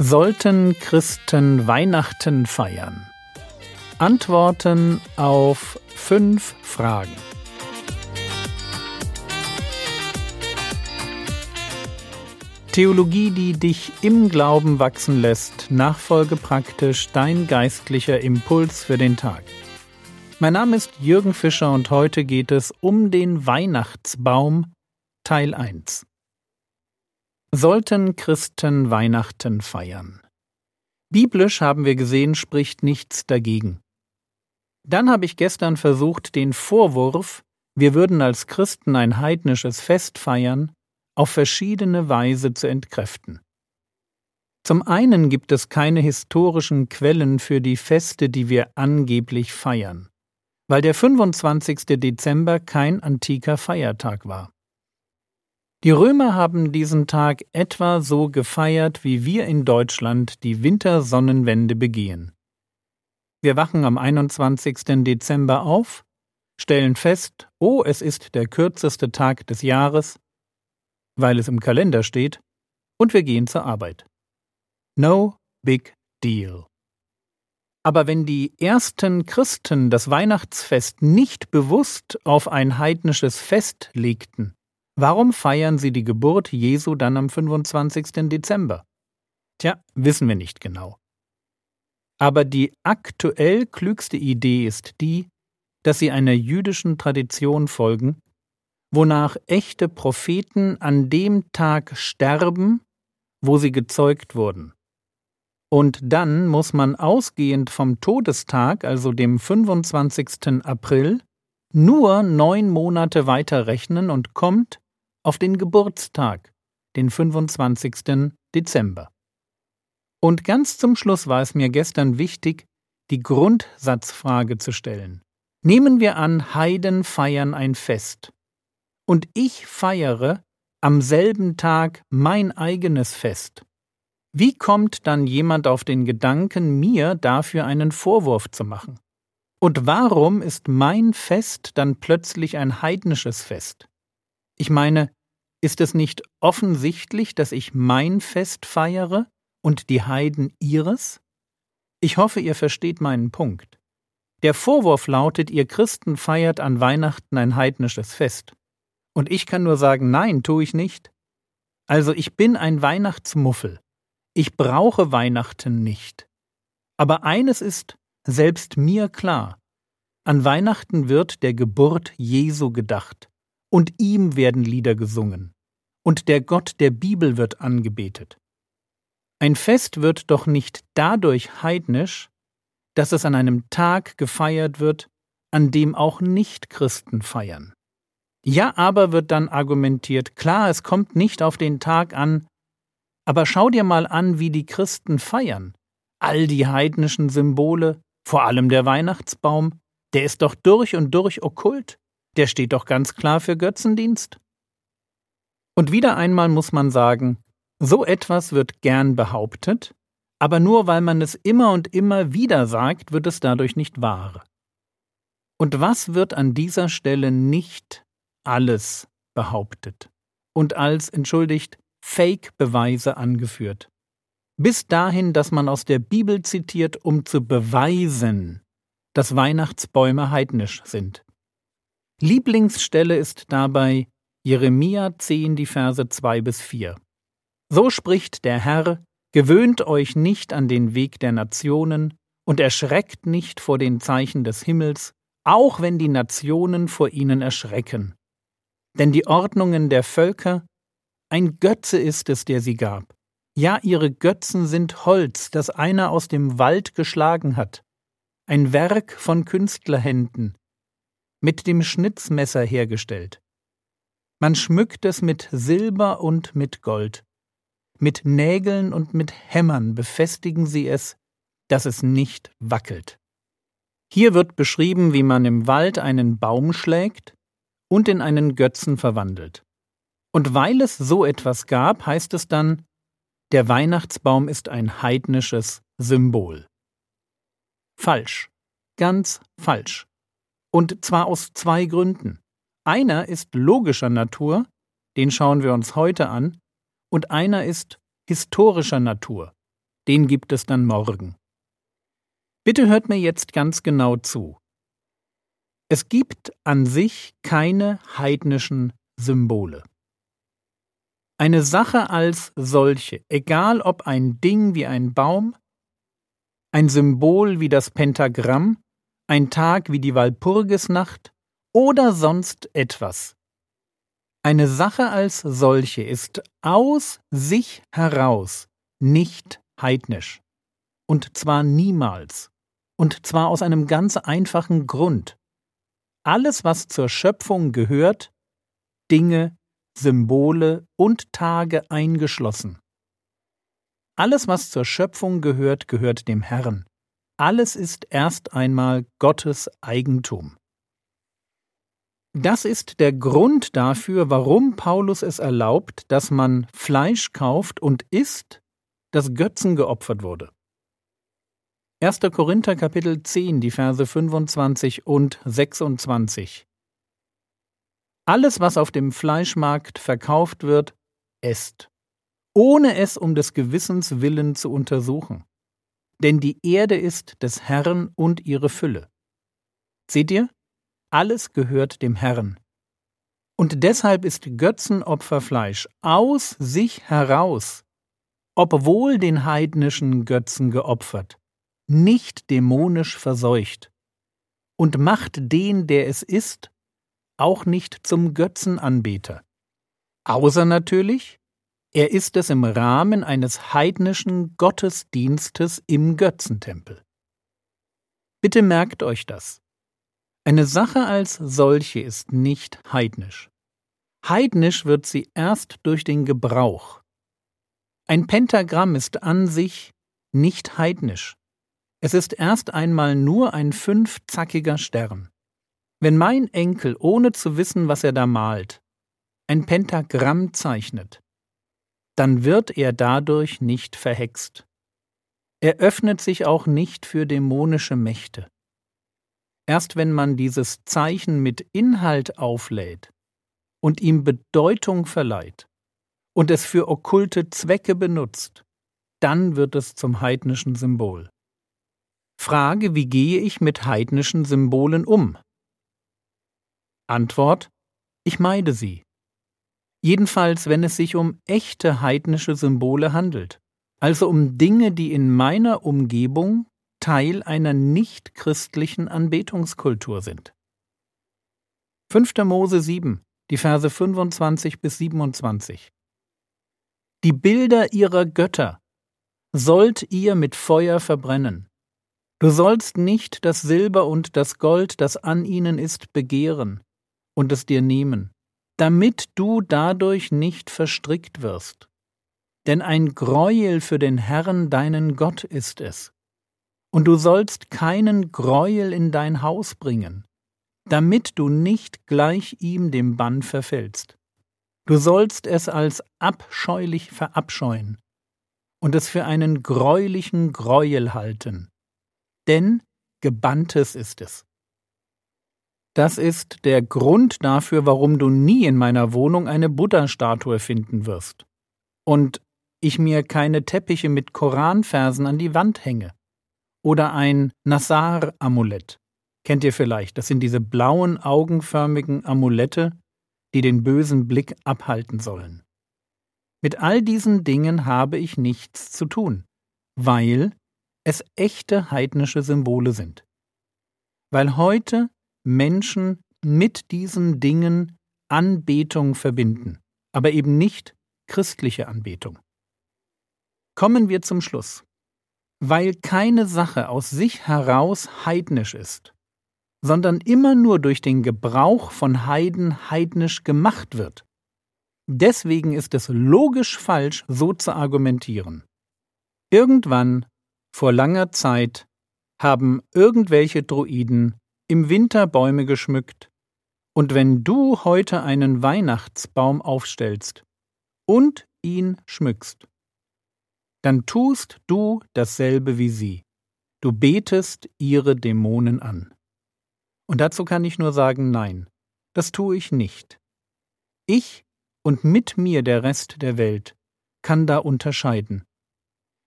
Sollten Christen Weihnachten feiern? Antworten auf fünf Fragen. Theologie, die dich im Glauben wachsen lässt, nachfolge praktisch dein geistlicher Impuls für den Tag. Mein Name ist Jürgen Fischer und heute geht es um den Weihnachtsbaum Teil 1. Sollten Christen Weihnachten feiern? Biblisch haben wir gesehen, spricht nichts dagegen. Dann habe ich gestern versucht, den Vorwurf, wir würden als Christen ein heidnisches Fest feiern, auf verschiedene Weise zu entkräften. Zum einen gibt es keine historischen Quellen für die Feste, die wir angeblich feiern, weil der 25. Dezember kein antiker Feiertag war. Die Römer haben diesen Tag etwa so gefeiert, wie wir in Deutschland die Wintersonnenwende begehen. Wir wachen am 21. Dezember auf, stellen fest, oh, es ist der kürzeste Tag des Jahres, weil es im Kalender steht, und wir gehen zur Arbeit. No big deal. Aber wenn die ersten Christen das Weihnachtsfest nicht bewusst auf ein heidnisches Fest legten, Warum feiern sie die Geburt Jesu dann am 25. Dezember? Tja, wissen wir nicht genau. Aber die aktuell klügste Idee ist die, dass sie einer jüdischen Tradition folgen, wonach echte Propheten an dem Tag sterben, wo sie gezeugt wurden. Und dann muss man ausgehend vom Todestag, also dem 25. April, nur neun Monate weiter rechnen und kommt auf den Geburtstag, den 25. Dezember. Und ganz zum Schluss war es mir gestern wichtig, die Grundsatzfrage zu stellen. Nehmen wir an, Heiden feiern ein Fest. Und ich feiere am selben Tag mein eigenes Fest. Wie kommt dann jemand auf den Gedanken, mir dafür einen Vorwurf zu machen? Und warum ist mein Fest dann plötzlich ein heidnisches Fest? Ich meine, ist es nicht offensichtlich, dass ich mein Fest feiere und die Heiden ihres? Ich hoffe, ihr versteht meinen Punkt. Der Vorwurf lautet, ihr Christen feiert an Weihnachten ein heidnisches Fest. Und ich kann nur sagen, nein, tue ich nicht. Also ich bin ein Weihnachtsmuffel. Ich brauche Weihnachten nicht. Aber eines ist selbst mir klar. An Weihnachten wird der Geburt Jesu gedacht und ihm werden Lieder gesungen, und der Gott der Bibel wird angebetet. Ein Fest wird doch nicht dadurch heidnisch, dass es an einem Tag gefeiert wird, an dem auch Nichtchristen feiern. Ja, aber wird dann argumentiert, klar, es kommt nicht auf den Tag an, aber schau dir mal an, wie die Christen feiern. All die heidnischen Symbole, vor allem der Weihnachtsbaum, der ist doch durch und durch okkult. Der steht doch ganz klar für Götzendienst. Und wieder einmal muss man sagen, so etwas wird gern behauptet, aber nur weil man es immer und immer wieder sagt, wird es dadurch nicht wahr. Und was wird an dieser Stelle nicht alles behauptet und als, entschuldigt, Fake-Beweise angeführt? Bis dahin, dass man aus der Bibel zitiert, um zu beweisen, dass Weihnachtsbäume heidnisch sind. Lieblingsstelle ist dabei Jeremia 10, die Verse 2 bis 4. So spricht der Herr, gewöhnt euch nicht an den Weg der Nationen und erschreckt nicht vor den Zeichen des Himmels, auch wenn die Nationen vor ihnen erschrecken. Denn die Ordnungen der Völker, ein Götze ist es, der sie gab. Ja, ihre Götzen sind Holz, das einer aus dem Wald geschlagen hat, ein Werk von Künstlerhänden, mit dem Schnitzmesser hergestellt. Man schmückt es mit Silber und mit Gold. Mit Nägeln und mit Hämmern befestigen sie es, dass es nicht wackelt. Hier wird beschrieben, wie man im Wald einen Baum schlägt und in einen Götzen verwandelt. Und weil es so etwas gab, heißt es dann, der Weihnachtsbaum ist ein heidnisches Symbol. Falsch. Ganz falsch. Und zwar aus zwei Gründen. Einer ist logischer Natur, den schauen wir uns heute an, und einer ist historischer Natur. den gibt es dann morgen. Bitte hört mir jetzt ganz genau zu. Es gibt an sich keine heidnischen Symbole. Eine Sache als solche, egal ob ein Ding wie ein Baum, ein Symbol wie das Pentagramm, ein Tag wie die Walpurgisnacht oder sonst etwas. Eine Sache als solche ist aus sich heraus nicht heidnisch. Und zwar niemals. Und zwar aus einem ganz einfachen Grund. Alles, was zur Schöpfung gehört, Dinge, Symbole und Tage eingeschlossen. Alles, was zur Schöpfung gehört, gehört dem Herrn. Alles ist erst einmal Gottes Eigentum. Das ist der Grund dafür, warum Paulus es erlaubt, dass man Fleisch kauft und isst, das Götzen geopfert wurde. 1. Korinther Kapitel 10, die Verse 25 und 26. Alles, was auf dem Fleischmarkt verkauft wird, esst, ohne es um des Gewissens willen zu untersuchen. Denn die Erde ist des Herrn und ihre Fülle. Seht ihr? Alles gehört dem Herrn. Und deshalb ist Götzenopferfleisch aus sich heraus, obwohl den heidnischen Götzen geopfert, nicht dämonisch verseucht, und macht den, der es ist, auch nicht zum Götzenanbeter. Außer natürlich, er ist es im Rahmen eines heidnischen Gottesdienstes im Götzentempel. Bitte merkt euch das. Eine Sache als solche ist nicht heidnisch. Heidnisch wird sie erst durch den Gebrauch. Ein Pentagramm ist an sich nicht heidnisch. Es ist erst einmal nur ein fünfzackiger Stern. Wenn mein Enkel, ohne zu wissen, was er da malt, ein Pentagramm zeichnet, dann wird er dadurch nicht verhext. Er öffnet sich auch nicht für dämonische Mächte. Erst wenn man dieses Zeichen mit Inhalt auflädt und ihm Bedeutung verleiht und es für okkulte Zwecke benutzt, dann wird es zum heidnischen Symbol. Frage, wie gehe ich mit heidnischen Symbolen um? Antwort, ich meide sie. Jedenfalls, wenn es sich um echte heidnische Symbole handelt, also um Dinge, die in meiner Umgebung Teil einer nichtchristlichen Anbetungskultur sind. 5. Mose 7, die Verse 25 bis 27. Die Bilder ihrer Götter sollt ihr mit Feuer verbrennen, Du sollst nicht das Silber und das Gold, das an ihnen ist, begehren und es dir nehmen, damit du dadurch nicht verstrickt wirst. Denn ein Greuel für den Herrn deinen Gott ist es. Und du sollst keinen Greuel in dein Haus bringen, damit du nicht gleich ihm dem Bann verfällst. Du sollst es als abscheulich verabscheuen und es für einen greulichen Greuel halten denn gebanntes ist es. Das ist der Grund dafür, warum du nie in meiner Wohnung eine Buddha-Statue finden wirst. Und ich mir keine Teppiche mit Koranversen an die Wand hänge. Oder ein Nassar-Amulett. Kennt ihr vielleicht? Das sind diese blauen, augenförmigen Amulette, die den bösen Blick abhalten sollen. Mit all diesen Dingen habe ich nichts zu tun, weil es echte heidnische Symbole sind. Weil heute Menschen mit diesen Dingen Anbetung verbinden, aber eben nicht christliche Anbetung. Kommen wir zum Schluss. Weil keine Sache aus sich heraus heidnisch ist, sondern immer nur durch den Gebrauch von Heiden heidnisch gemacht wird. Deswegen ist es logisch falsch, so zu argumentieren. Irgendwann vor langer Zeit haben irgendwelche Druiden im Winter Bäume geschmückt, und wenn du heute einen Weihnachtsbaum aufstellst und ihn schmückst, dann tust du dasselbe wie sie. Du betest ihre Dämonen an. Und dazu kann ich nur sagen Nein, das tue ich nicht. Ich und mit mir der Rest der Welt kann da unterscheiden.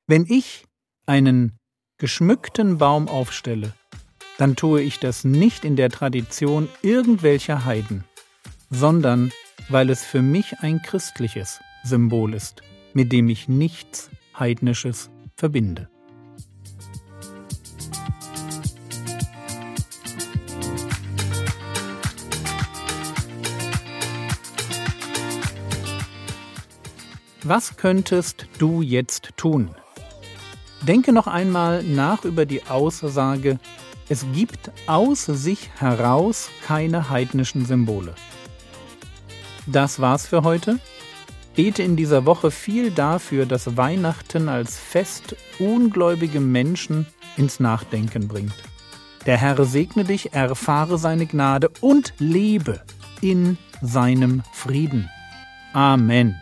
Wenn ich einen geschmückten Baum aufstelle, dann tue ich das nicht in der Tradition irgendwelcher Heiden, sondern weil es für mich ein christliches Symbol ist, mit dem ich nichts Heidnisches verbinde. Was könntest du jetzt tun? Denke noch einmal nach über die Aussage, es gibt aus sich heraus keine heidnischen Symbole. Das war's für heute. Bete in dieser Woche viel dafür, dass Weihnachten als Fest ungläubige Menschen ins Nachdenken bringt. Der Herr segne dich, erfahre seine Gnade und lebe in seinem Frieden. Amen.